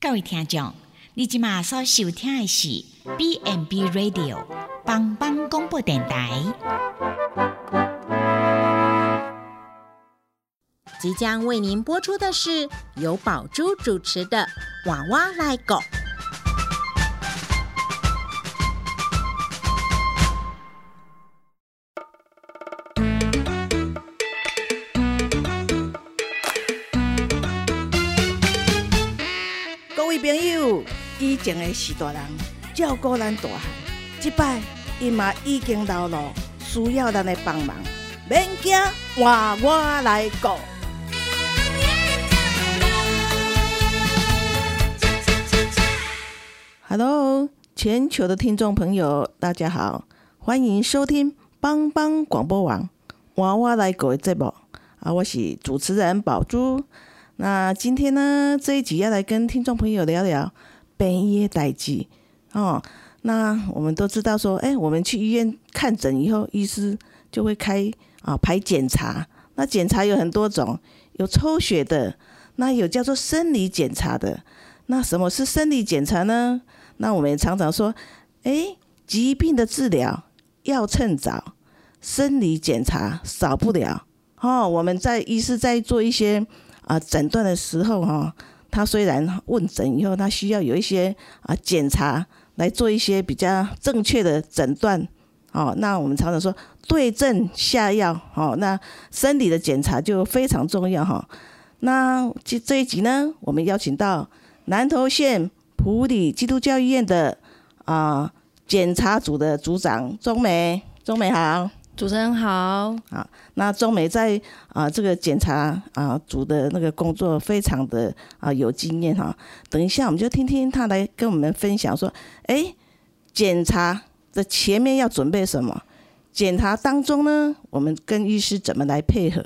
各位听众，你今马所收听的是 B N B Radio 帮帮广播电台。即将为您播出的是由宝珠主持的《娃娃来狗》。以前的是大人照顾咱大汉，即摆伊嘛已经老了，需要咱的帮忙。免惊，换我来顾。Hello，全球的听众朋友，大家好，欢迎收听帮帮广播网娃娃来狗的节目啊，我是主持人宝珠。那今天呢，这一集要来跟听众朋友聊聊病医的代志哦。那我们都知道说，哎、我们去医院看诊以后，医师就会开啊排检查。那检查有很多种，有抽血的，那有叫做生理检查的。那什么是生理检查呢？那我们也常常说，哎，疾病的治疗要趁早，生理检查少不了。哦，我们在医师在做一些啊诊断的时候，哈、他虽然问诊以后，他需要有一些啊检查来做一些比较正确的诊断。哦，那我们常常说对症下药。哦，那生理的检查就非常重要哈、那这这一集呢，我们邀请到南投县普里基督教医院的啊、检查组的组长钟美，钟美好。主持人好，啊那钟美在啊、这个检查啊、组的那个工作非常的啊、有经验哈。等一下我们就听听他来跟我们分享说，哎，检查的前面要准备什么？检查当中呢，我们跟医师怎么来配合？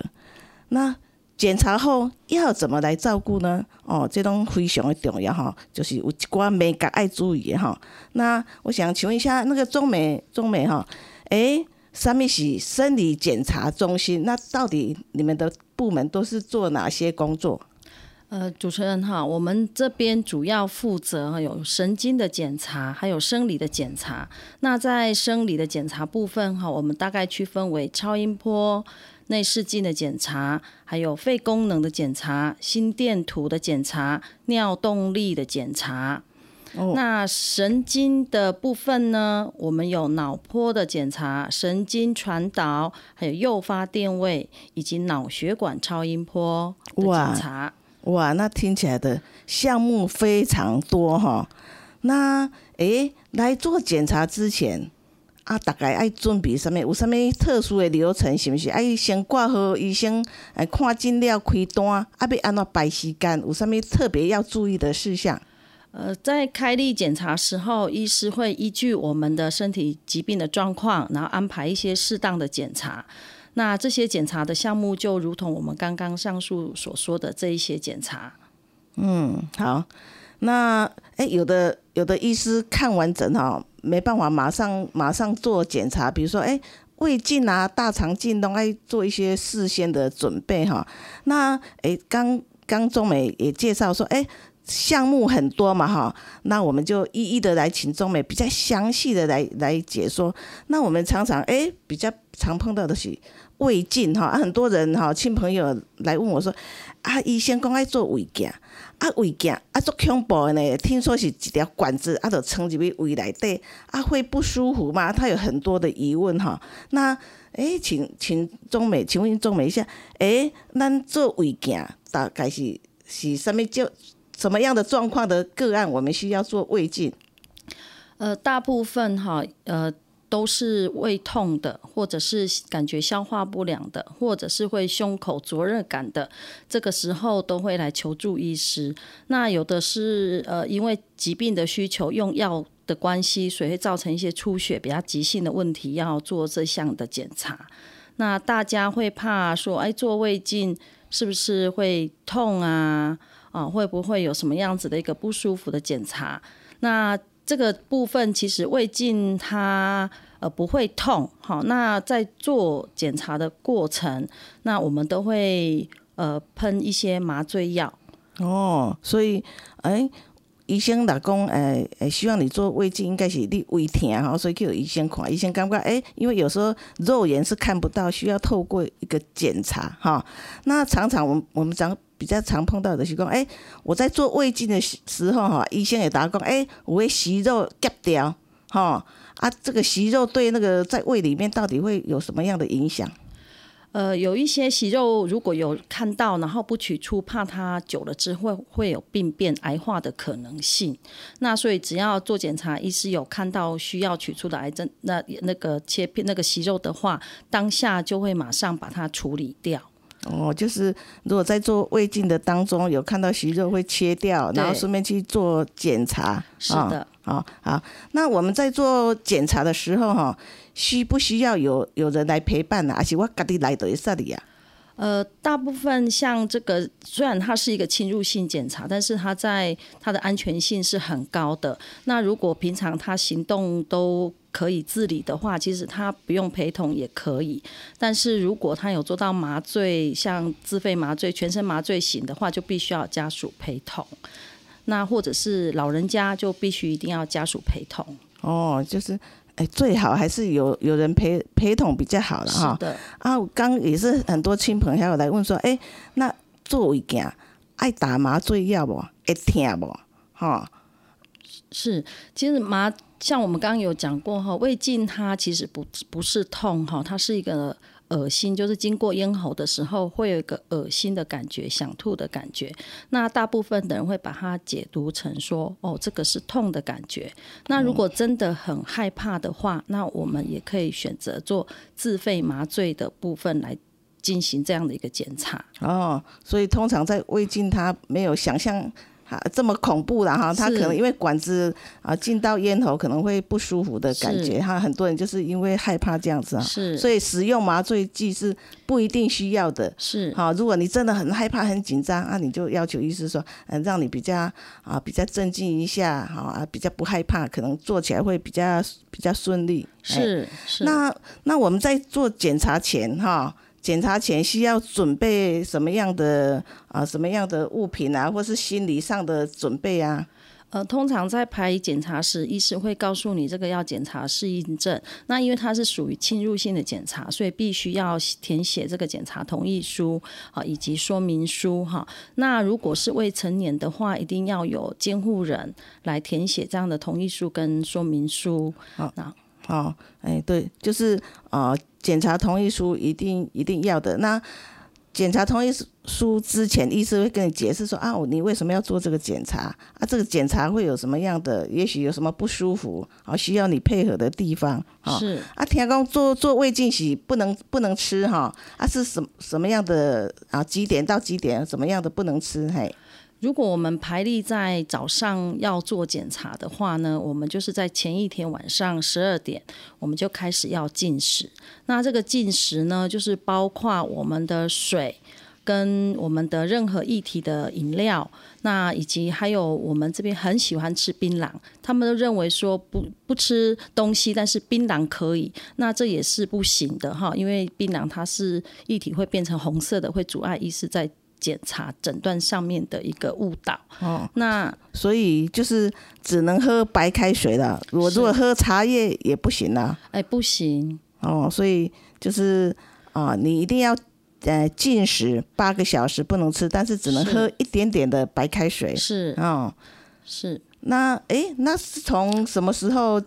那检查后要怎么来照顾呢？哦，这种非常的重要哈，就是有一寡美感爱注意哈。那我想请问一下，那个中美中美哈，诶，上面是生理检查中心，那到底你们的部门都是做哪些工作？呃，主持人哈，我们这边主要负责有神经的检查，还有生理的检查。那在生理的检查部分哈，我们大概区分为超音波、内视镜的检查，还有肺功能的检查、心电图的检查、尿动力的检查。哦那神经的部分呢，我们有脑波的检查、神经传导，还有诱发电位以及脑血管超音波的检查。哇，那听起来的项目非常多哈。那诶，来做检查之前啊，大概爱准备什么？有什么特殊的流程？是不是爱先挂号医生来看诊了开单，啊，要安怎排时间？有什么特别要注意的事项？呃，在开立检查时候，医师会依据我们的身体疾病的状况，然后安排一些适当的检查。那这些检查的项目就如同我们刚刚上述所说的这一些检查。嗯，好。那诶，有的有的医师看完诊哈，没办法马上马上做检查，比如说诶，胃镜啊、大肠镜都爱做一些事先的准备哈。那诶，刚刚钟美也介绍说，诶，项目很多嘛哈，那我们就一一的来请钟美比较详细的来来解说。那我们常常诶比较常碰到的是胃镜哈，啊很多人哈亲朋友来问我说，啊医生讲爱做胃镜。啊，胃镜啊，足恐怖的呢！听说是一条管子啊，就撑入去胃内底，啊，会不舒服吗？他有很多的疑问哈。那诶，请请钟美，请问钟美一下，诶，咱做胃镜大概是是什么叫什么样的状况的个案，我们需要做胃镜？呃，大部分哈，呃，都是胃痛的，或者是感觉消化不良的，或者是会胸口灼热感的，这个时候都会来求助医师。那有的是呃，因为疾病的需求，用药的关系，所以会造成一些出血比较急性的问题，要做这项的检查。那大家会怕说，哎，做胃镜是不是会痛啊？啊，会不会有什么样子的一个不舒服的检查？那这个部分其实胃镜它呃不会痛，好，那在做检查的过程，那我们都会呃喷一些麻醉药，哦，所以哎，医生来讲，诶、诶，希望你做胃镜，应该是你胃疼吼，所以去有医生看。医生感觉，诶、因为有时候肉眼是看不到，需要透过一个检查哈。那常常我们我们常比较常碰到的是讲，诶、我在做胃镜的时时候哈，医生也答讲，诶、我会息肉夹掉，哈啊，这个息肉对那个在胃里面到底会有什么样的影响？呃，有一些息肉如果有看到，然后不取出，怕它久了之后会有病变、癌化的可能性。那所以只要做检查，医师有看到需要取出的癌症，那那个切片那个息肉的话，当下就会马上把它处理掉。哦，就是如果在做胃镜的当中有看到息肉会切掉，然后顺便去做检查。啊是的，好好，那我们在做检查的时候哈，需不需要有有人来陪伴呢、啊？还是我家己来就会使哩啊？呃，大部分像这个，虽然它是一个侵入性检查，但是它在它的安全性是很高的。那如果平常他行动都可以自理的话，其实他不用陪同也可以。但是如果他有做到麻醉，像自费麻醉、全身麻醉型的话，就必须要家属陪同。那或者是老人家就必须一定要家属陪同。哦，就是哎，最好还是有有人陪陪同比较好了哈。是的，啊，我刚也是很多亲朋好友来问说，哎，那做一件爱打麻醉药不？会疼不？哈，是，其实麻像我们刚刚有讲过哈，胃镜它其实不不是痛哈，它是一个恶心，就是经过咽喉的时候会有一个恶心的感觉、想吐的感觉。那大部分的人会把它解读成说，哦，这个是痛的感觉。那如果真的很害怕的话，那我们也可以选择做自费麻醉的部分来进行这样的一个检查。哦，所以通常在胃镜它没有想象。啊，这么恐怖的哈！他可能因为管子啊进到咽喉可能会不舒服的感觉，是哈，很多人就是因为害怕这样子啊，是，所以使用麻醉剂是不一定需要的。是好，如果你真的很害怕、很紧张啊，你就要求医师说，嗯，让你比较啊比较镇静一下，好啊，比较不害怕，可能做起来会比较比较顺利。是。那那我们在做检查前哈，检查前需要准备什么样的啊什么样的物品啊，或是心理上的准备啊？呃，通常在排检查时，医师会告诉你这个要检查适应症。那因为它是属于侵入性的检查，所以必须要填写这个检查同意书啊，以及说明书哈。那如果是未成年的话，一定要有监护人来填写这样的同意书跟说明书。好，那好，哎，对，就是呃，检查同意书一定一定要的。那检查同意书之前，医师会跟你解释说啊，你为什么要做这个检查啊？这个检查会有什么样的，也许有什么不舒服啊，需要你配合的地方啊。是啊，听讲做做胃镜洗不能不能吃哈，啊是什什么样的啊？几点到几点？什么样的不能吃？嘿，如果我们排例在早上要做检查的话呢，我们就是在前一天晚上十二点，我们就开始要进食。那这个进食呢，就是包括我们的水。跟我们的任何液体的饮料，那以及还有我们这边很喜欢吃槟榔，他们都认为说不不吃东西，但是槟榔可以，那这也是不行的哈，因为槟榔它是液体会变成红色的，会阻碍医师在检查诊断上面的一个误导。哦，那所以就是只能喝白开水了。我如果喝茶叶也不行了。哎不行，哦，所以就是啊、你一定要呃禁食八个小时不能吃，但是只能喝一点点的白开水。是哦，是那诶，那是从什么时候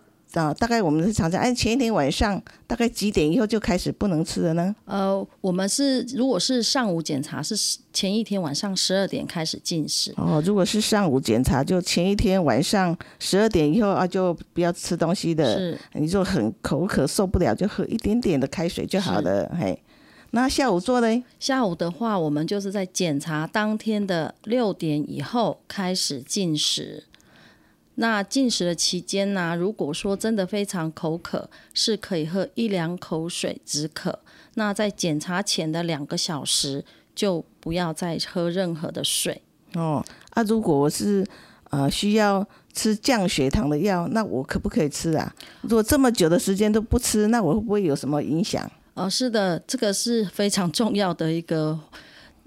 啊？大概我们是常常哎前一天晚上大概几点以后就开始不能吃了呢？呃，我们是如果是上午检查，是前一天晚上十二点开始进食。哦，如果是上午检查，就前一天晚上十二点以后啊，就不要吃东西的。是你就很口渴受不了，就喝一点点的开水就好了。嘿，那下午做嘞？下午的话，我们就是在检查当天的六点以后开始进食。那进食的期间呢、如果说真的非常口渴，是可以喝一两口水止渴。那在检查前的两个小时，就不要再喝任何的水。哦，啊，如果我是呃需要吃降血糖的药，那我可不可以吃啊？如果这么久的时间都不吃，那我会不会有什么影响？哦，是的，这个是非常重要的一个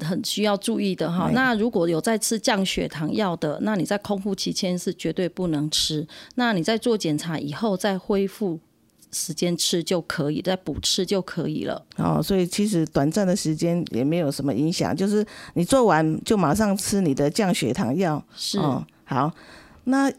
很需要注意的哈。哎那如果有在吃降血糖药的，那你在空腹期间是绝对不能吃。那你在做检查以后再恢复时间吃就可以，再补吃就可以了。哦，所以其实短暂的时间也没有什么影响，就是你做完就马上吃你的降血糖药。是。哦，好，那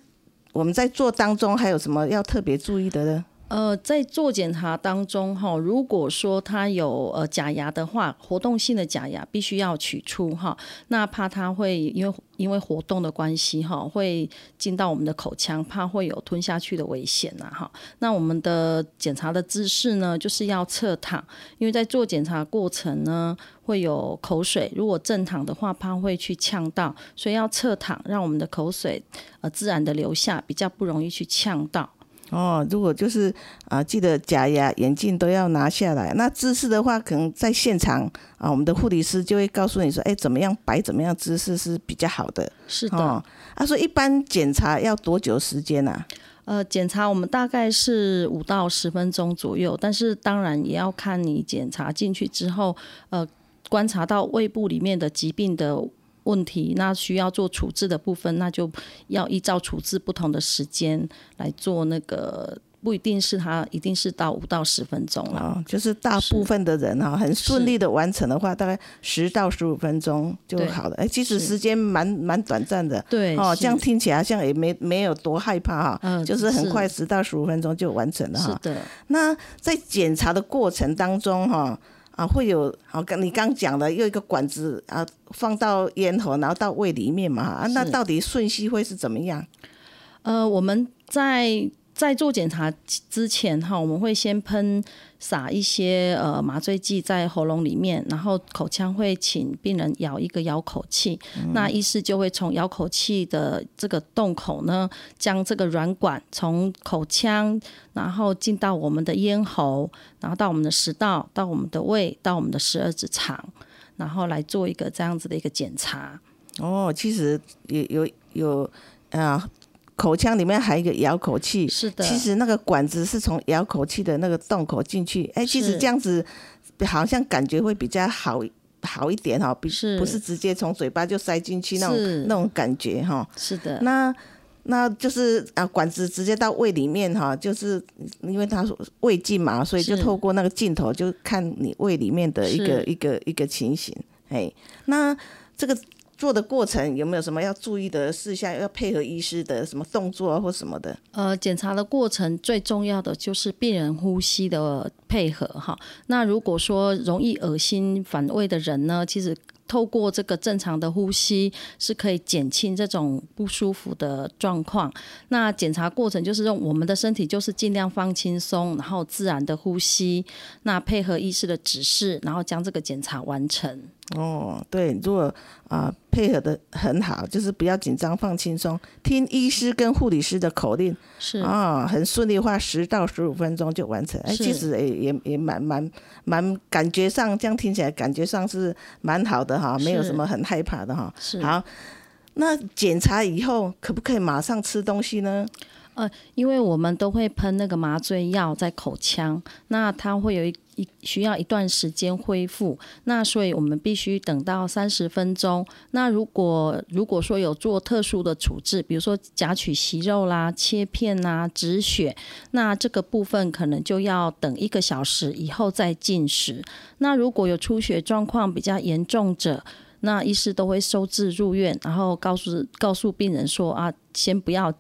我们在做当中还有什么要特别注意的呢？呃，在做检查当中，哈，如果说他有呃假牙的话，活动性的假牙必须要取出哈，那怕它会因为因为活动的关系哈，会进到我们的口腔，怕会有吞下去的危险呐哈。那我们的检查的姿势呢，就是要侧躺，因为在做检查过程呢会有口水，如果正躺的话，怕会去呛到，所以要侧躺，让我们的口水呃自然的流下，比较不容易去呛到。哦，如果就是啊，记得假牙、眼镜都要拿下来。那姿势的话，可能在现场啊，我们的护理师就会告诉你说，哎，怎么样摆，怎么样姿势是比较好的。是的。哦，他说一般检查要多久时间呢、啊？呃，检查我们大概是五到十分钟左右，但是当然也要看你检查进去之后，呃，观察到胃部里面的疾病的问题，那需要做处置的部分，那就要依照处置不同的时间来做那个。不一定是他一定是到五到十分钟了、哦，就是大部分的人哈、哦，很顺利的完成的话，大概十到十五分钟就好了。哎，其实时间蛮蛮短暂的。对，哦，这样听起来好像也没没有多害怕哈、嗯，就是很快十到十五分钟就完成了哈。是的。那在检查的过程当中哈。啊，会有好，刚你刚讲的，又一个管子啊，放到咽喉，然后到胃里面嘛，啊，那到底顺序会是怎么样？呃，我们在在做检查之前哈，我们会先喷洒一些呃麻醉剂在喉咙里面，然后口腔会请病人咬一个咬口器，嗯、那医师就会从咬口器的这个洞口呢，将这个软管从口腔，然后进到我们的咽喉，然后到我们的食道，到我们的胃，到我们的十二指肠，然后来做一个这样子的一个检查。哦，其实有有有啊。口腔里面还有一个咬口器，是的。其实那个管子是从咬口器的那个洞口进去，哎，其实这样子好像感觉会比较好好一点哈，不是不是直接从嘴巴就塞进去那种那种感觉哈。是的。那那就是啊，管子直接到胃里面哈，就是因为它胃镜嘛，所以就透过那个镜头就看你胃里面的一个一个一个情形。哎，那这个。做的过程有没有什么要注意的事项？要配合医师的什么动作啊或什么的？呃，检查的过程最重要的就是病人呼吸的配合哈。那如果说容易恶心反胃的人呢，其实透过这个正常的呼吸是可以减轻这种不舒服的状况。那检查过程就是用我们的身体就是尽量放轻松，然后自然的呼吸，那配合医师的指示，然后将这个检查完成。哦，对，如果啊、呃、配合的很好，就是不要紧张，放轻松，听医师跟护理师的口令，是啊、哦，很顺利的话，十到十五分钟就完成。哎，其实也也也蛮蛮蛮感觉上，这样听起来感觉上是蛮好的哈，没有什么很害怕的哈。是好，那检查以后可不可以马上吃东西呢？呃，因为我们都会喷那个麻醉药在口腔，那它会有一一需要一段时间恢复，那所以我们必须等到三十分钟。那如果如果说有做特殊的处置，比如说夹取息肉啦、切片啦、止血，那这个部分可能就要等一个小时以后再进食。那如果有出血状况比较严重者，那医师都会收治入院，然后告诉告诉病人说啊，先不要。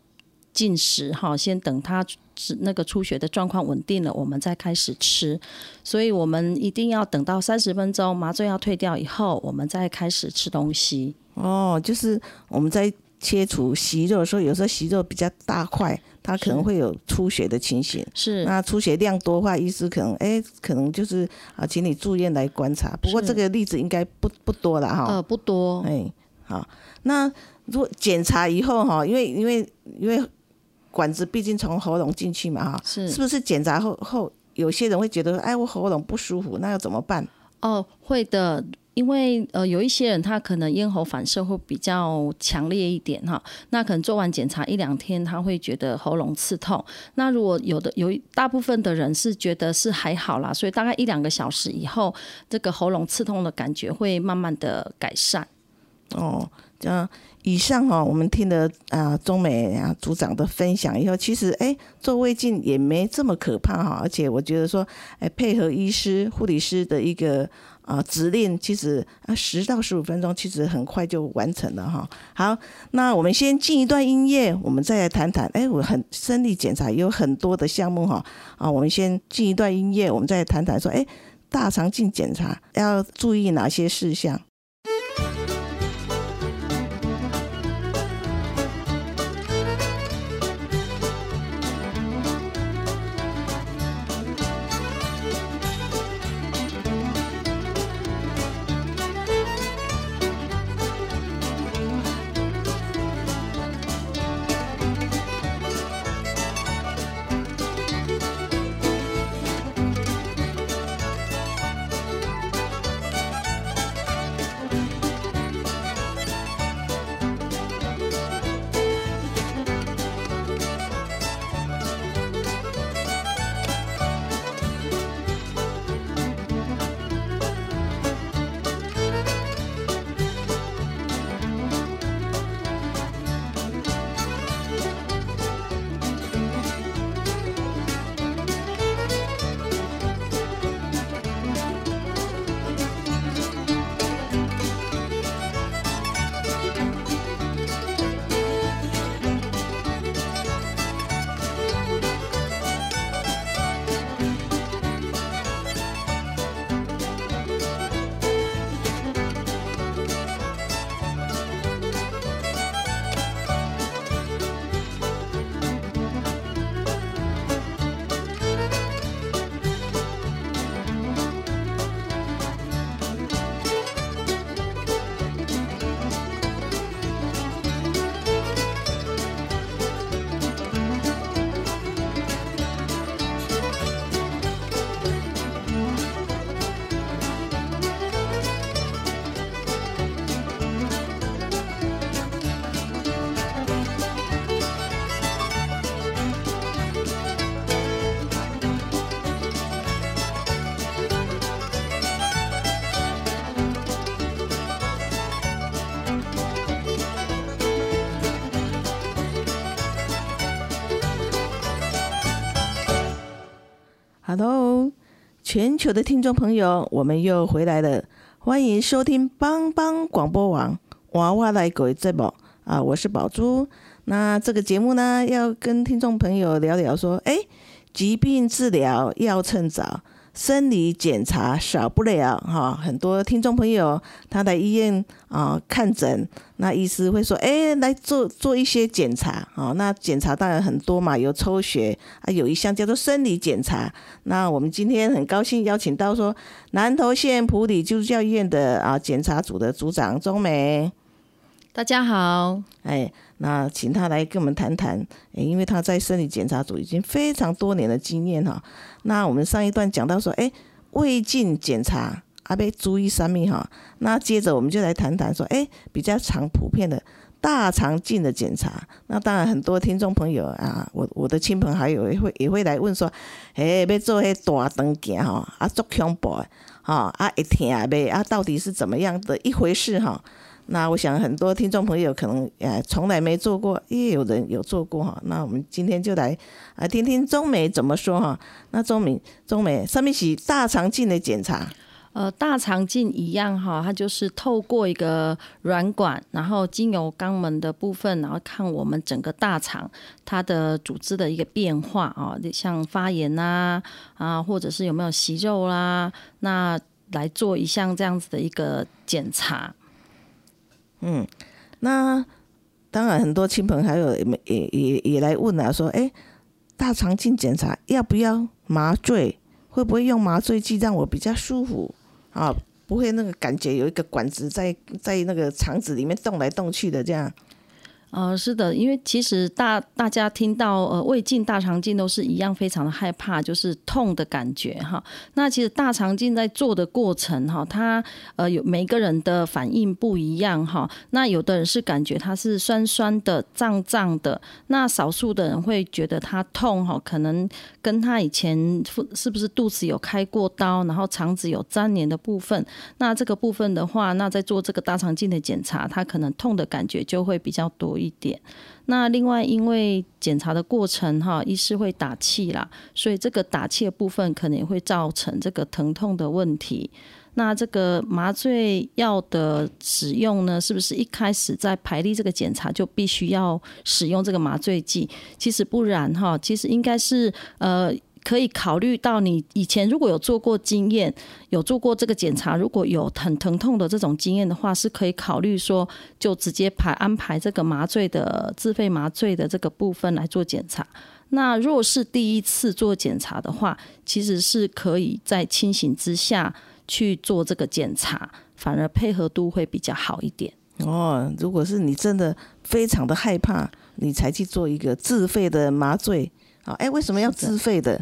进食哈，先等他那个出血的状况稳定了，我们再开始吃。所以我们一定要等到三十分钟麻醉药退掉以后，我们再开始吃东西。哦，就是我们在切除息肉的时候，有时候息肉比较大块，它可能会有出血的情形。是，那出血量多的话，医师可能哎，可能就是啊，请你住院来观察。不过这个例子应该不不多了哈。呃，不多。哎，好，那如果检查以后哈，因为因为因为。管子毕竟从喉咙进去嘛，哈，是是不是检查后后有些人会觉得，哎，我喉咙不舒服，那要怎么办？哦，会的，因为呃有一些人他可能咽喉反射会比较强烈一点哈，那可能做完检查一两天他会觉得喉咙刺痛。那如果有的有大部分的人是觉得是还好啦，所以大概一两个小时以后，这个喉咙刺痛的感觉会慢慢的改善。哦，这样以上哈，我们听了啊中美啊组长的分享以后，其实哎做胃镜也没这么可怕哈，而且我觉得说哎配合医师、护理师的一个啊指令，其实啊十到十五分钟其实很快就完成了哈。好，那我们先进一段音乐，我们再来谈谈。哎，我很生理检查有很多的项目哈啊，我们先进一段音乐，我们再来谈谈说，哎大肠镜检查要注意哪些事项？Hello，全球的听众朋友，我们又回来了，欢迎收听帮帮广播网娃娃来鬼这宝啊！我是宝珠。那这个节目呢，要跟听众朋友聊聊说，哎，疾病治疗要趁早。生理检查少不了哈，很多听众朋友他来医院啊看诊，那医师会说，哎，来做做一些检查啊。那检查当然很多嘛，有抽血啊，有一项叫做生理检查。那我们今天很高兴邀请到说南投县普里基督教医院的啊检查组的组长钟梅。大家好，哎，那请他来跟我们谈谈，因为他在生理检查组已经非常多年的经验哈。那我们上一段讲到说，哎，胃镜检查啊，被注意三密哈。那接着我们就来谈谈说，哎，比较常普遍的大肠镜的检查。那当然很多听众朋友啊，我我的亲朋好友也会也会来问说，哎，要做迄大肠镜哈，啊，做恐怖的哈，啊，一听呗，啊，到底是怎么样的一回事哈？那我想很多听众朋友可能呃从来没做过，也有人有做过哈。那我们今天就来啊听听中美怎么说哈。那中美中美上面写大肠镜的检查，呃，大肠镜一样哈，它就是透过一个软管，然后经由肛门的部分，然后看我们整个大肠它的组织的一个变化啊，像发炎呐啊，或者是有没有息肉啦，那来做一项这样子的一个检查。嗯，那当然，很多亲朋好友也也也也来问啊，说，哎，大肠镜检查要不要麻醉？会不会用麻醉剂让我比较舒服啊？不会那个感觉有一个管子在在那个肠子里面动来动去的这样。呃，是的，因为其实大大家听到呃胃镜、大肠镜都是一样，非常的害怕，就是痛的感觉哈。那其实大肠镜在做的过程哈，它呃有每个人的反应不一样哈。那有的人是感觉它是酸酸的、胀胀的，那少数的人会觉得它痛哈，可能跟他以前是不是肚子有开过刀，然后肠子有粘连的部分。那这个部分的话，那在做这个大肠镜的检查，它可能痛的感觉就会比较多。一点，那另外因为检查的过程哈，医师会打气啦，所以这个打气的部分可能会造成这个疼痛的问题。那这个麻醉药的使用呢，是不是一开始在排列这个检查就必须要使用这个麻醉剂？其实不然哈，其实应该是呃。可以考虑到你以前如果有做过经验，有做过这个检查，如果有很疼痛的这种经验的话，是可以考虑说就直接排安排这个麻醉的自费麻醉的这个部分来做检查。那若是第一次做检查的话，其实是可以在清醒之下去做这个检查，反而配合度会比较好一点。哦，如果是你真的非常的害怕，你才去做一个自费的麻醉。哎，为什么要自费的？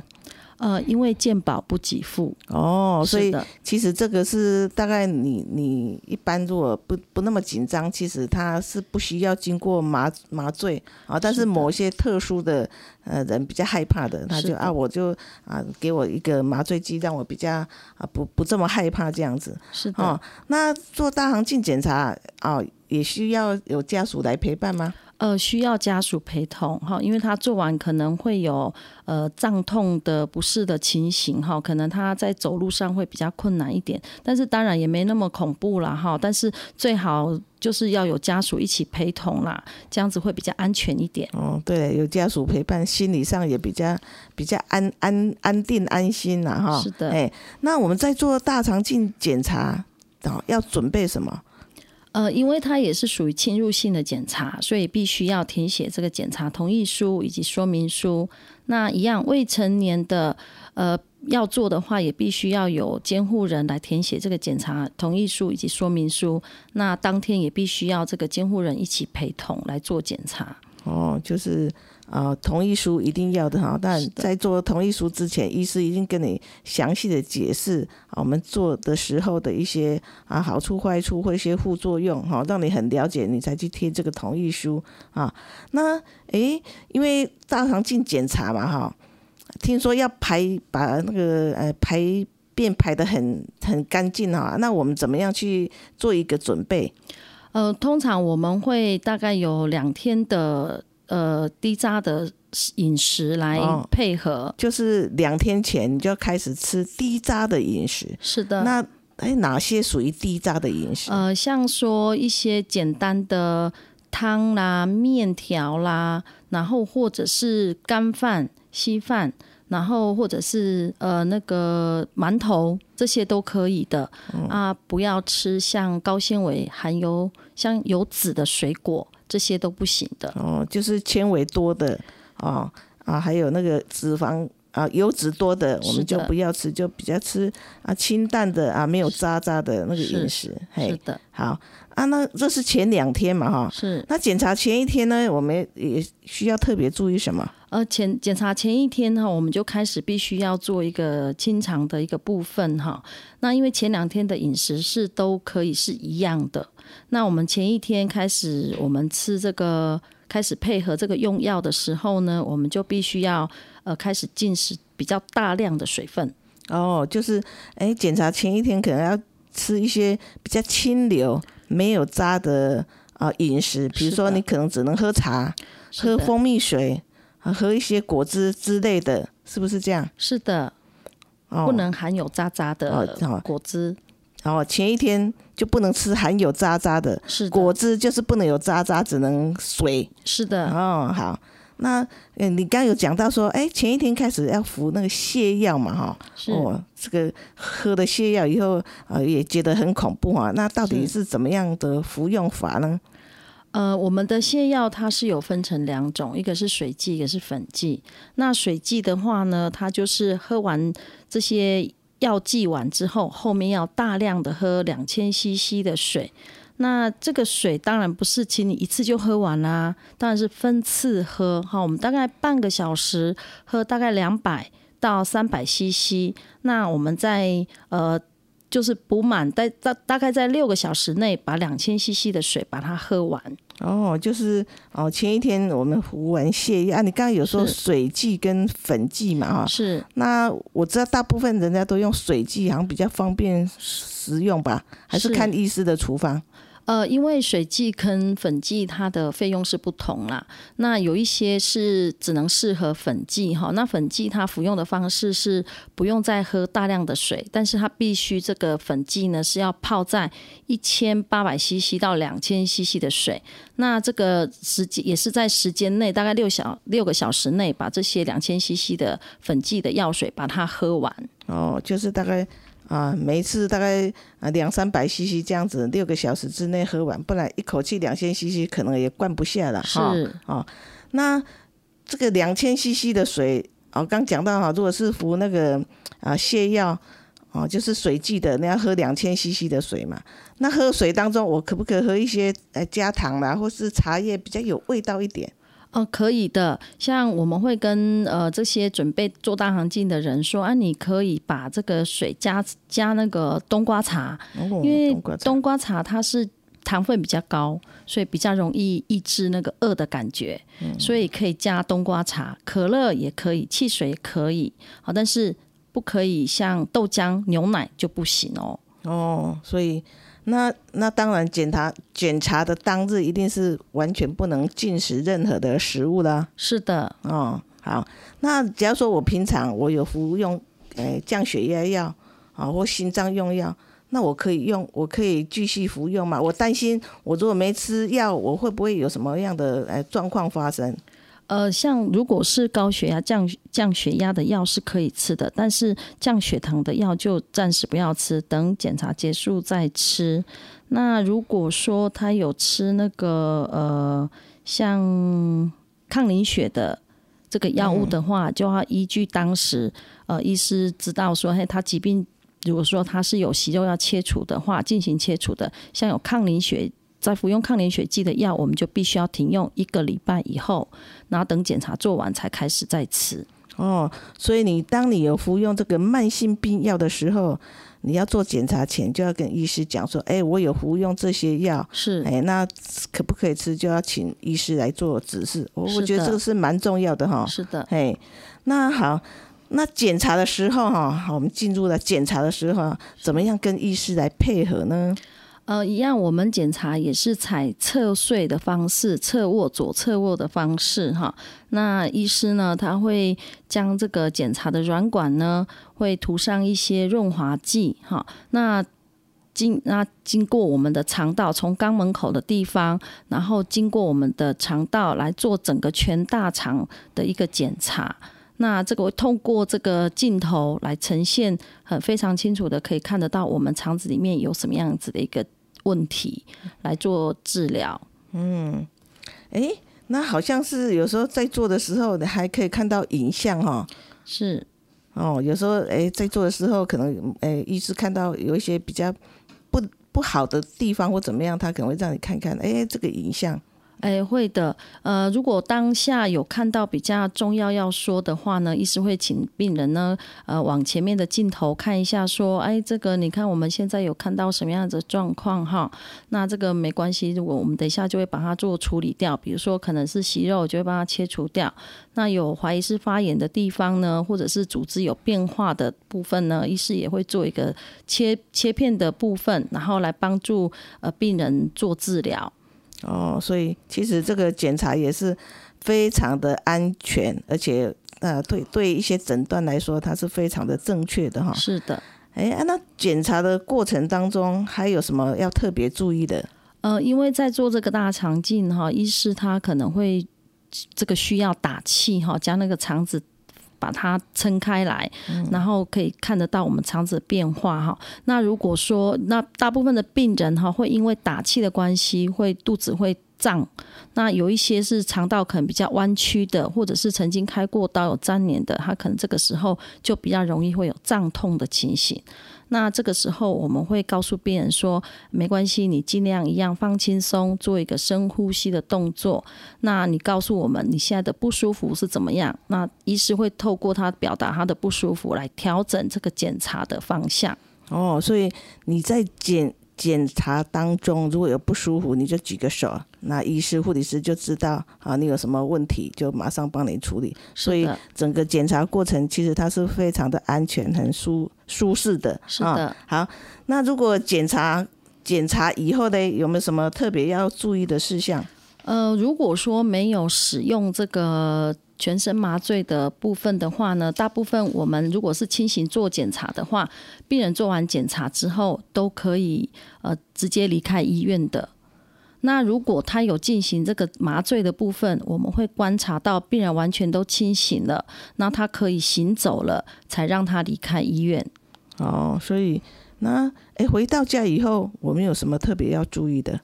呃，因为健保不给付哦，所以其实这个是大概你你一般如果不不那么紧张，其实他是不需要经过麻麻醉啊。但是某些特殊的呃人比较害怕的，他就啊我就啊给我一个麻醉剂，让我比较啊不不这么害怕这样子。是的，那做大肠镜检查啊，也需要有家属来陪伴吗？呃，需要家属陪同哈，因为他做完可能会有呃胀痛的不适的情形哈，可能他在走路上会比较困难一点，但是当然也没那么恐怖了哈。但是最好就是要有家属一起陪同啦，这样子会比较安全一点。哦，对，有家属陪伴，心理上也比较比较安安安定安心啦哈。是的，哎，那我们在做大肠镜检查啊，要准备什么？呃，因为它也是属于侵入性的检查，所以必须要填写这个检查同意书以及说明书。那一样未成年的呃要做的话，也必须要有监护人来填写这个检查同意书以及说明书。那当天也必须要这个监护人一起陪同来做检查。哦，就是。啊，同意书一定要的哈，但在做同意书之前，医师一定跟你详细的解释啊，我们做的时候的一些啊好处、坏处或一些副作用哈，让你很了解，你才去贴这个同意书啊。那诶，因为大肠镜检查嘛哈，听说要排把那个呃排便排的很很干净哈，那我们怎么样去做一个准备？呃，通常我们会大概有两天的。呃，低渣的饮食来配合，就是两天前你就要开始吃低渣的饮食。是的，那哎，哪些属于低渣的饮食？呃，像说一些简单的汤啦、面条啦，然后或者是干饭、稀饭，然后或者是呃那个馒头，这些都可以的啊。不要吃像高纤维、含有像有籽的水果。这些都不行的。哦，就是纤维多的哦啊，还有那个脂肪啊油脂多的，我们就不要吃，就比较吃啊清淡的啊没有渣渣的那个饮食。是的，好啊，那这是前两天嘛哈。是。那检查前一天呢，我们也需要特别注意什么？呃，前检查前一天哈，我们就开始必须要做一个清肠的一个部分哈。那因为前两天的饮食是都可以是一样的。那我们前一天开始，我们吃这个开始配合这个用药的时候呢，我们就必须要呃开始进食比较大量的水分。哦，就是哎，检查前一天可能要吃一些比较清流、没有渣的啊饮食，比如说你可能只能喝茶、喝蜂蜜水啊，喝一些果汁之类的，是不是这样？是的，不能含有渣渣的果汁。然后前一天就不能吃含有渣渣的，是果汁就是不能有渣渣，只能水。是的。哦，好，那嗯，你刚有讲到说，哎，前一天开始要服那个泻药嘛，哈，哦，这个喝了泻药以后，呃，也觉得很恐怖啊。那到底是怎么样的服用法呢？呃，我们的泻药它是有分成两种，一个是水剂，一个是粉剂。那水剂的话呢，它就是喝完这些。药剂完之后，后面要大量的喝两千 CC 的水，那这个水当然不是请你一次就喝完啦，当然是分次喝哈。我们大概半个小时喝大概两百到三百 CC。那我们在呃就是补满，大大大概在六个小时内把两千 CC 的水把它喝完。哦，就是哦，前一天我们服完泻药，你刚刚有说水剂跟粉剂嘛哈？是那我知道大部分人家都用水剂，好像比较方便食用吧？还是是看医师的处方？呃，因为水剂跟粉剂它的费用是不同啦。那有一些是只能适合粉剂哈，那粉剂它服用的方式是不用再喝大量的水，但是它必须这个粉剂呢是要泡在一千八百 CC 到两千 CC 的水。那这个时间也是在时间内，大概六小六个小时内，把这些两千 CC 的粉剂的药水把它喝完。哦，就是大概啊，每一次大概啊两三百 CC 这样子，六个小时之内喝完，不然一口气两千 CC 可能也灌不下了哈。是哦，那这个两千 CC 的水，哦，刚讲到哈，如果是服那个啊泻药，哦，就是水剂的，你要喝两千 CC 的水嘛。那喝水当中，我可不可以喝一些呃加糖啦，或是茶叶比较有味道一点？哦，可以的。像我们会跟呃这些准备做大肠镜的人说，啊，你可以把这个水加加那个冬瓜茶，哦，因为冬瓜茶冬瓜茶它是糖分比较高，所以比较容易抑制那个饿的感觉，所以可以加冬瓜茶。可乐也可以，汽水也可以，好，但是不可以像豆浆、牛奶就不行哦。哦，所以那那当然检查检查的当日一定是完全不能进食任何的食物啦。是的，哦，好，那假如说我平常我有服用诶降血压药啊或心脏用药，那我可以用，我可以继续服用嘛？我担心我如果没吃药，我会不会有什么样的诶状况发生？呃，像如果是高血压降降血压的药是可以吃的，但是降血糖的药就暂时不要吃，等检查结束再吃。那如果说他有吃那个呃像抗凝血的这个药物的话，就要依据当时呃医师知道说，嘿，他疾病如果说他是有息肉要切除的话，进行切除的，像有抗凝血。在服用抗凝血剂的药，我们就必须要停用一个礼拜以后，然后等检查做完才开始再吃。哦，所以你当你有服用这个慢性病药的时候，你要做检查前就要跟医师讲说，哎，我有服用这些药，是，哎，那可不可以吃，就要请医师来做指示。我我觉得这个是蛮重要的哈。是的，嘿，那好，那检查的时候哈，好，我们进入了检查的时候，怎么样跟医师来配合呢？呃，一样，我们检查也是采侧睡的方式，侧卧、左侧卧的方式哈。那医师呢，他会将这个检查的软管呢，会涂上一些润滑剂哈。那经那经过我们的肠道，从肛门口的地方，然后经过我们的肠道来做整个全大肠的一个检查。那这个会透过这个镜头来呈现，很非常清楚的可以看得到我们肠子里面有什么样子的一个问题来做治疗。嗯哎，那好像是有时候在做的时候，你还可以看到影像哈。是哦，有时候哎，在做的时候，可能哎，医师看到有一些比较不不好的地方或怎么样，他可能会让你看看，哎，这个影像。哎，会的。呃，如果当下有看到比较重要要说的话呢，医师会请病人呢，呃，往前面的镜头看一下，说，哎，这个你看我们现在有看到什么样的状况哈？那这个没关系，如果我们等一下就会把它做处理掉，比如说可能是息肉，就会把它切除掉。那有怀疑是发炎的地方呢，或者是组织有变化的部分呢，医师也会做一个切切片的部分，然后来帮助呃病人做治疗。哦，所以其实这个检查也是非常的安全，而且呃，对对一些诊断来说，它是非常的正确的哈。是的。哎，啊那检查的过程当中还有什么要特别注意的？呃，因为在做这个大肠镜哈，医师他可能会这个需要打气哈，将那个肠子把它撑开来，然后可以看得到我们肠子的变化哈。那如果说那大部分的病人哈，会因为打气的关系，会肚子会胀。那有一些是肠道可能比较弯曲的，或者是曾经开过刀有粘连的，他可能这个时候就比较容易会有胀痛的情形。那这个时候我们会告诉病人说，没关系，你尽量一样放轻松，做一个深呼吸的动作。那你告诉我们你现在的不舒服是怎么样？那医师会透过他表达他的不舒服来调整这个检查的方向。哦，所以你在检检查当中如果有不舒服，你就举个手，那医师、护理师就知道啊，你有什么问题，就马上帮你处理。所以整个检查过程其实它是非常的安全、很舒舒适的。是的啊。好，那如果检查检查以后呢，有没有什么特别要注意的事项？呃，如果说没有使用这个全身麻醉的部分的话呢，大部分我们如果是清醒做检查的话，病人做完检查之后都可以呃直接离开医院的。那如果他有进行这个麻醉的部分，我们会观察到病人完全都清醒了，那他可以行走了，才让他离开医院。哦，所以那哎，回到家以后，我们有什么特别要注意的？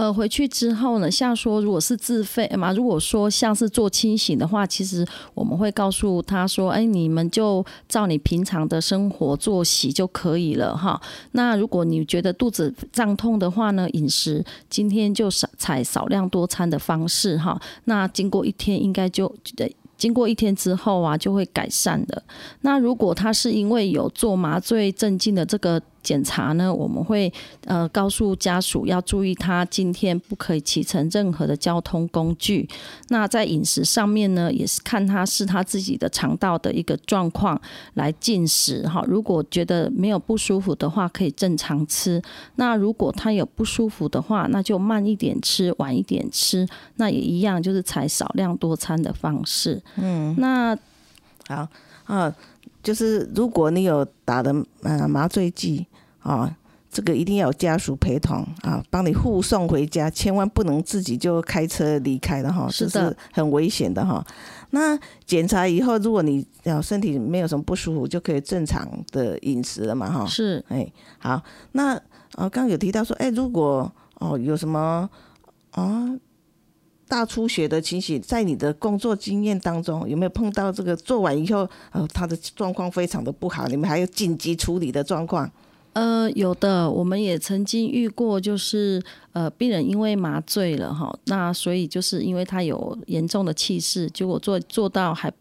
呃，回去之后呢，像说如果是自费嘛，如果说像是做清醒的话，其实我们会告诉他说，哎，你们就照你平常的生活作息就可以了哈。那如果你觉得肚子胀痛的话呢，饮食今天就少采少量多餐的方式哈。那经过一天应该就。经过一天之后啊，就会改善的。那如果他是因为有做麻醉镇静的这个检查呢，我们会呃告诉家属要注意，他今天不可以骑乘任何的交通工具。那在饮食上面呢，也是看他是他自己的肠道的一个状况来进食哈。如果觉得没有不舒服的话，可以正常吃。那如果他有不舒服的话，那就慢一点吃，晚一点吃。那也一样，就是采少量多餐的方式。嗯，那好啊，就是如果你有打的呃麻醉剂啊，这个一定要有家属陪同啊，帮你护送回家，千万不能自己就开车离开了哈，这是很危险的哈。那检查以后，如果你呃身体没有什么不舒服，就可以正常的饮食了嘛哈。是哎，好，那啊，刚刚有提到说，哎，如果哦有什么啊大出血的情形，在你的工作经验当中，有没有碰到这个做完以后，呃，他的状况非常的不好，你们还有紧急处理的状况？呃，有的，我们也曾经遇过，就是呃，病人因为麻醉了哈，那所以就是因为他有严重的气势，结果做做到还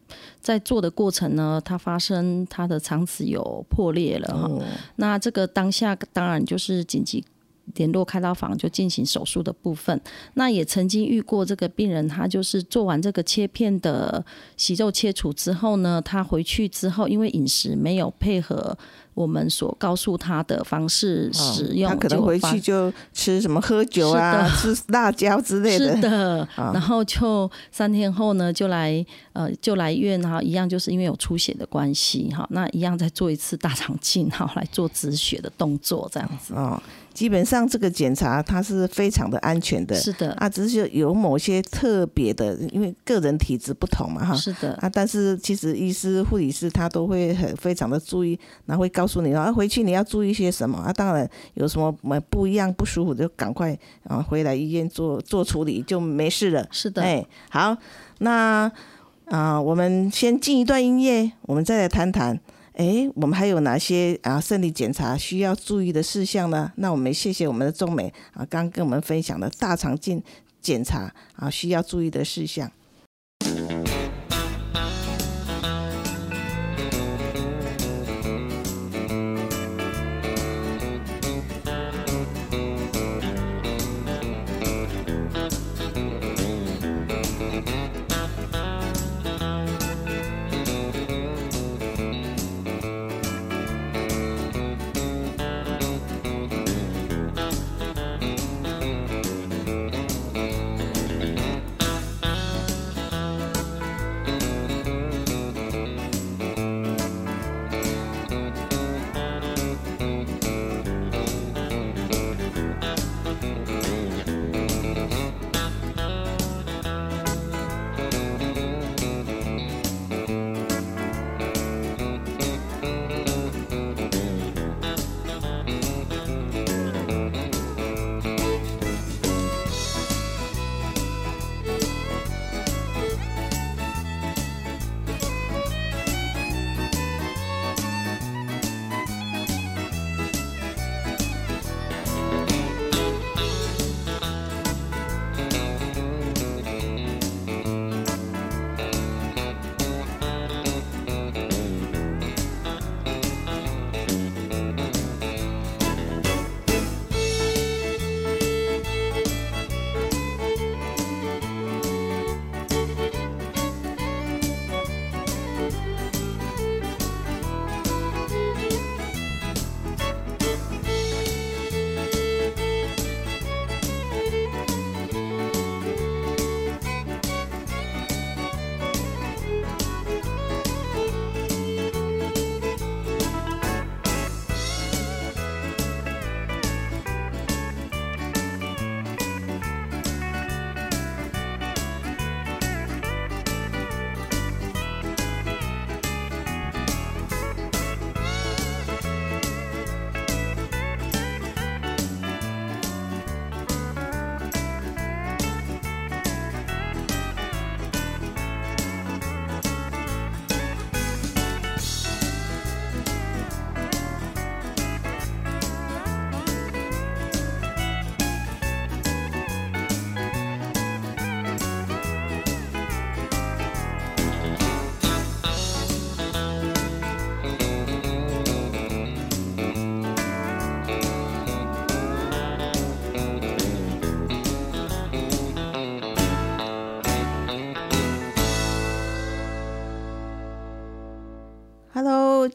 在做的过程呢，他发生他的肠子有破裂了哈。哦，那这个当下当然就是紧急联络开刀房就进行手术的部分。那也曾经遇过这个病人，他就是做完这个切片的息肉切除之后呢，他回去之后，因为饮食没有配合我们所告诉他的方式使用，哦他可能回去就吃什么喝酒啊，吃辣椒之类的。是的，啊然后就三天后呢，就来呃就来医院哈，一样就是因为有出血的关系哈，那一样再做一次大肠镜哈，来做止血的动作这样子。哦，基本上这个检查它是非常的安全的。是的，啊，只是有某些特别的，因为个人体质不同嘛，哈。是的，啊，但是其实医师、护理师他都会很非常的注意，然后会告诉你，然后回去你要注意些什么啊。当然有什么呃不一样、不舒服，就赶快啊回来医院做做处理，就没事了。是的。哎，好，那啊、我们先进一段音乐，我们再来谈谈。哎，我们还有哪些啊生理检查需要注意的事项呢？那我们谢谢我们的中美啊，刚刚跟我们分享的大肠镜检查啊需要注意的事项。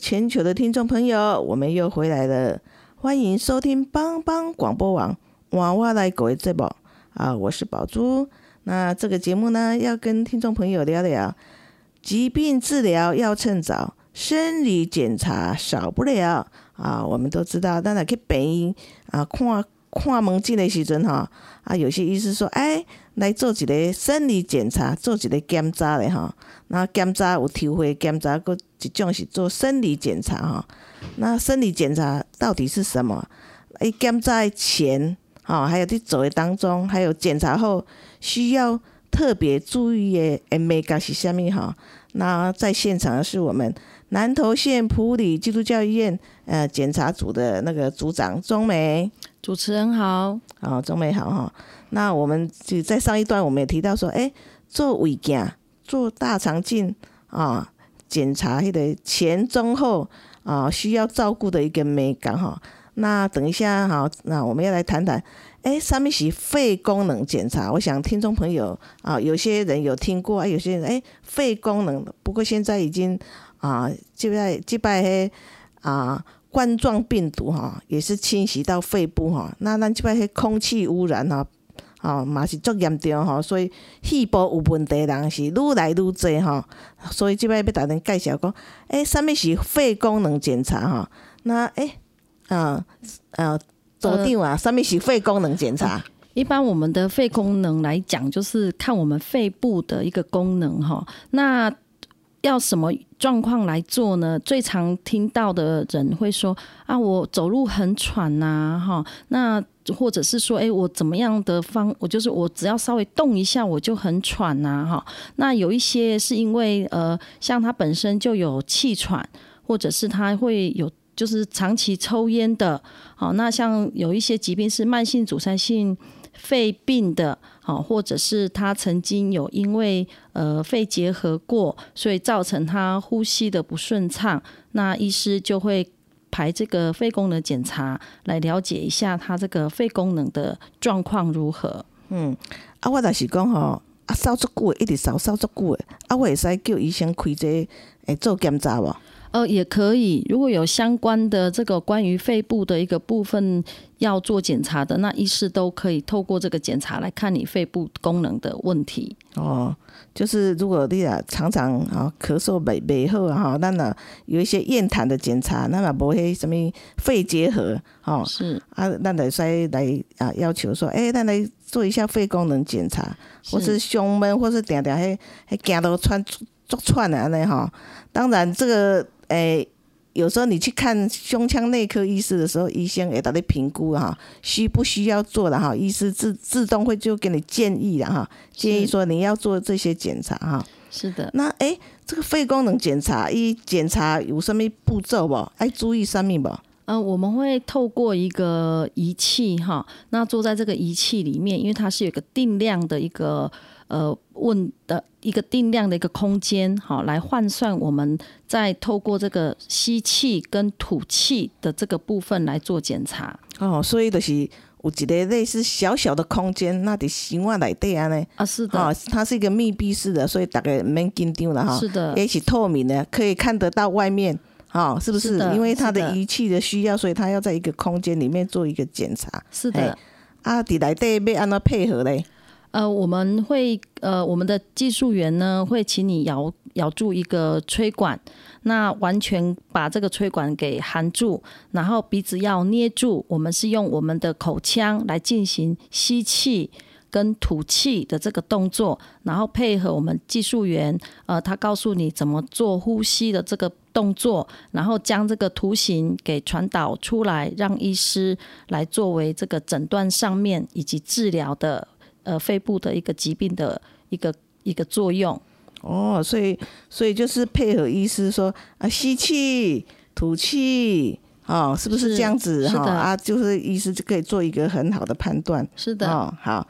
全球的听众朋友，我们又回来了，欢迎收听帮帮广播网。娃娃来狗节目啊，我是宝珠。那这个节目呢，要跟听众朋友聊聊疾病治疗要趁早，生理检查少不了。啊。我们都知道，咱来去病院啊看看门诊的时阵哈，啊，有些医师说，哎，来做一个生理检查，做一个检查的哈。那检查有抽血检查，佮一种是做生理检查吼。那生理检查到底是什么？诶，检查前吼，还有伫做的当中，还有检查后需要特别注意的 M A 角是虾物吼？那在现场的是我们南投县普里基督教医院呃检查组的那个组长钟梅。主持人好，好，钟梅好哈。那我们就在上一段我们也提到说，诶，做胃镜。做大肠镜啊，检查迄个前中后啊，需要照顾的一个美感哈。那等一下哈，那我们要来谈谈，哎，上面是肺功能检查。我想听众朋友啊，有些人有听过，啊有些人哎，肺功能。不过现在已经啊，就在击败迄啊冠状病毒哈，也是侵袭到肺部哈。那咱击败迄空气污染哈。哦，嘛是足严重吼，所以肺部有问题人是愈来愈侪吼，所以即摆要逐恁介绍讲，诶，啥物是肺功能检查吼？那诶，啊啊，组长啊，啥物是肺功能检查？一般我们的肺功能来讲，就是看我们肺部的一个功能哈。那要什么状况来做呢？最常听到的人会说啊，我走路很喘呐，哈，那。或者是说，哎，我怎么样的方，我就是我只要稍微动一下，我就很喘呐，哈。那有一些是因为，呃，像他本身就有气喘，或者是他会有就是长期抽烟的，好，那像有一些疾病是慢性阻塞性肺病的，好，或者是他曾经有因为呃肺结核过，所以造成他呼吸的不顺畅，那医师就会。排这个肺功能检查，来了解一下他这个肺功能的状况如何。嗯，啊，我就是讲吼，啊，烧足久一直烧烧足久，啊，我会使叫医生开这诶做检查无？呃，也可以。如果有相关的这个关于肺部的一个部分要做检查的，那医师都可以透过这个检查来看你肺部功能的问题。哦，就是如果你啊常常啊咳嗽没没好啊哈，那呢有一些咽痰的检查，那么无些什么肺结核哦，是啊，那得再来啊要求说，哎，那来做一下肺功能检查，或是胸闷，或是点点迄迄惊到喘足喘的安尼哈。当然这个。诶，有时候你去看胸腔内科医师的时候，医生会给你评估哈，需不需要做的哈，医师自自动会就给你建议了哈，建议说你要做这些检查哈。是的。那诶，这个肺功能检查，一检查有什么步骤不？爱注意什么不？呃，我们会透过一个仪器哈，那坐在这个仪器里面，因为它是有个定量的一个。呃，问的一个定量的一个空间，好，来换算我们再透过这个吸气跟吐气的这个部分来做检查。哦，所以就是有一个类似小小的空间，那得心外来对啊呢。啊，是的。哦，它是一个密闭式的，所以大概免紧张了哈。是的。也是透明的，可以看得到外面。哦，是不是？因为他的仪器的需要，所以他要在一个空间里面做一个检查。是的。啊，伫内底要安怎配合嘞？呃，我们会呃，我们的技术员呢会请你咬咬住一个吹管，那完全把这个吹管给含住，然后鼻子要捏住。我们是用我们的口腔来进行吸气跟吐气的这个动作，然后配合我们技术员，呃，他告诉你怎么做呼吸的这个动作，然后将这个图形给传导出来，让医师来作为这个诊断上面以及治疗的。呃，肺部的一个疾病的一个一个作用哦，所以所以就是配合医师说啊，吸气、吐气，哦，是不是这样子哈？啊，就是医师就可以做一个很好的判断。是的，哦，好，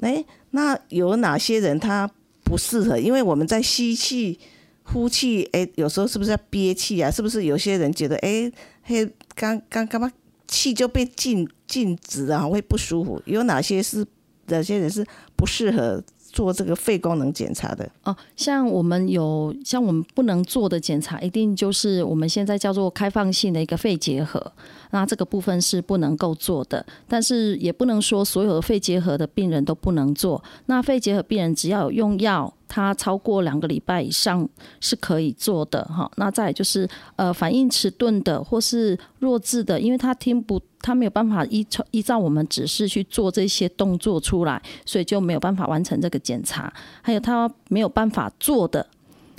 哎，那有哪些人他不适合？因为我们在吸气、呼气，哎，有时候是不是要憋气啊？是不是有些人觉得哎，嘿，刚刚干嘛气就被禁禁止了，会不舒服？有哪些是？哪些人是不适合做这个肺功能检查的？哦，像我们有像我们不能做的检查，一定就是我们现在叫做开放性的一个肺结核，那这个部分是不能够做的。但是也不能说所有的肺结核的病人都不能做。那肺结核病人只要有用药。他超过两个礼拜以上是可以做的哈。那再就是呃反应迟钝的或是弱智的，因为他听不，他没有办法依依照我们指示去做这些动作出来，所以就没有办法完成这个检查。还有他没有办法做的，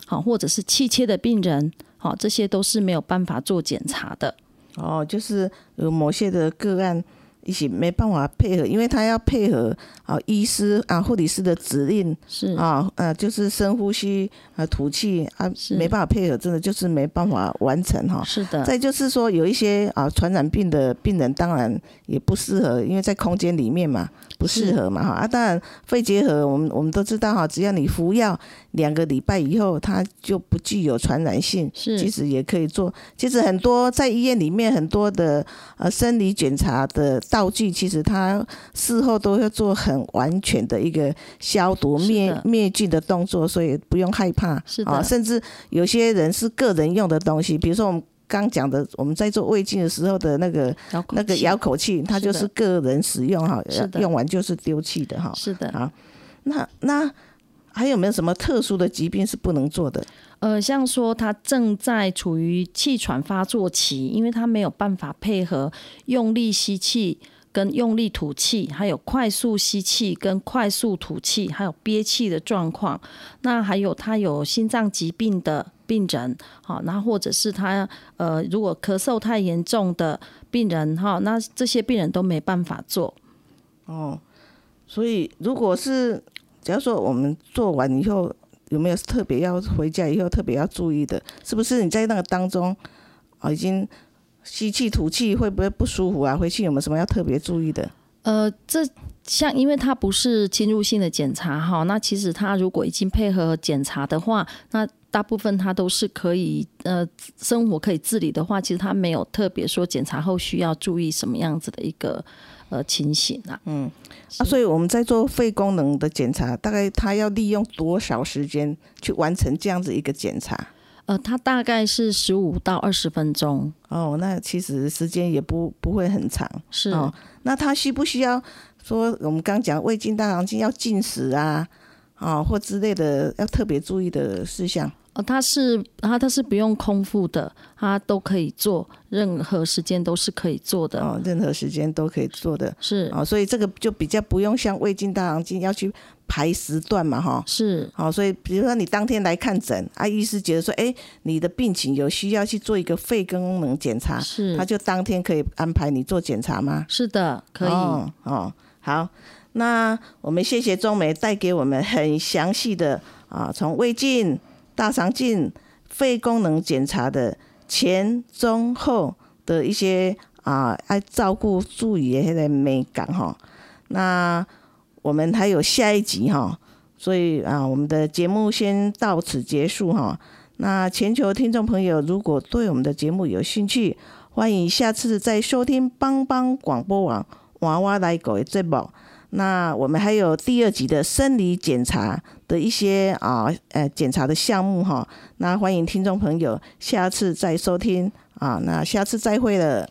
好或者是气切的病人，好这些都是没有办法做检查的。哦，就是有某些的个案。一起没办法配合，因为他要配合啊医师啊护理师的指令是啊呃就是深呼吸啊吐气啊没办法配合，真的就是没办法完成哈。是的。再就是说有一些啊传染病的病人当然也不适合，因为在空间里面嘛不适合嘛哈啊当然肺结核我们我们都知道哈，只要你服药两个礼拜以后，它就不具有传染性，是其实也可以做。其实很多在医院里面很多的呃生理检查的。道具其实它事后都要做很完全的一个消毒灭灭菌的动作，所以不用害怕。是的，甚至有些人是个人用的东西，比如说我们刚讲的，我们在做胃镜的时候的那个那个遥口器，它就是个人使用哈，用完就是丢弃的哈。是的，啊，那那还有没有什么特殊的疾病是不能做的？呃，像说他正在处于气喘发作期，因为他没有办法配合用力吸气跟用力吐气，还有快速吸气跟快速吐气，还有憋气的状况。那还有他有心脏疾病的病人，好，那或者是他呃，如果咳嗽太严重的病人，哈，那这些病人都没办法做。哦，所以如果是假如说我们做完以后。有没有特别要回家以后特别要注意的？是不是你在那个当中啊，已经吸气吐气会不会不舒服啊？回去有没有什么要特别注意的？呃，这像因为它不是侵入性的检查哈，那其实它如果已经配合检查的话，那大部分它都是可以呃生活可以自理的话，其实它没有特别说检查后需要注意什么样子的一个。呃，情形啊，嗯，啊，所以我们在做肺功能的检查，大概他要利用多少时间去完成这样子一个检查？呃，它大概是十五到二十分钟。哦，那其实时间也不不会很长。是哦，那他需不需要说我们刚讲胃镜、大肠镜要进食啊，啊，或之类的要特别注意的事项？哦，它是它它是不用空腹的，它都可以做，任何时间都是可以做的。哦，任何时间都可以做的，是哦，所以这个就比较不用像胃镜、大肠镜要去排时段嘛，哈。是，好，所以比如说你当天来看诊，啊，医师觉得说，哎，你的病情有需要去做一个肺功能检查，是，他就当天可以安排你做检查吗？是的，可以。哦，好，那我们谢谢中梅带给我们很详细的啊，从胃镜。大肠镜肺功能检查的前、中、后的一些啊，爱照顾注意的些美感哈。那我们还有下一集哈，所以啊，我们的节目先到此结束哈。那全球听众朋友，如果对我们的节目有兴趣，欢迎下次再收听帮帮广播网娃娃来狗的节目。那我们还有第二集的生理检查的一些啊，呃，检查的项目哈。那欢迎听众朋友下次再收听啊。那下次再会了。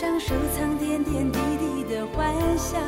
上收藏点点滴滴的欢笑。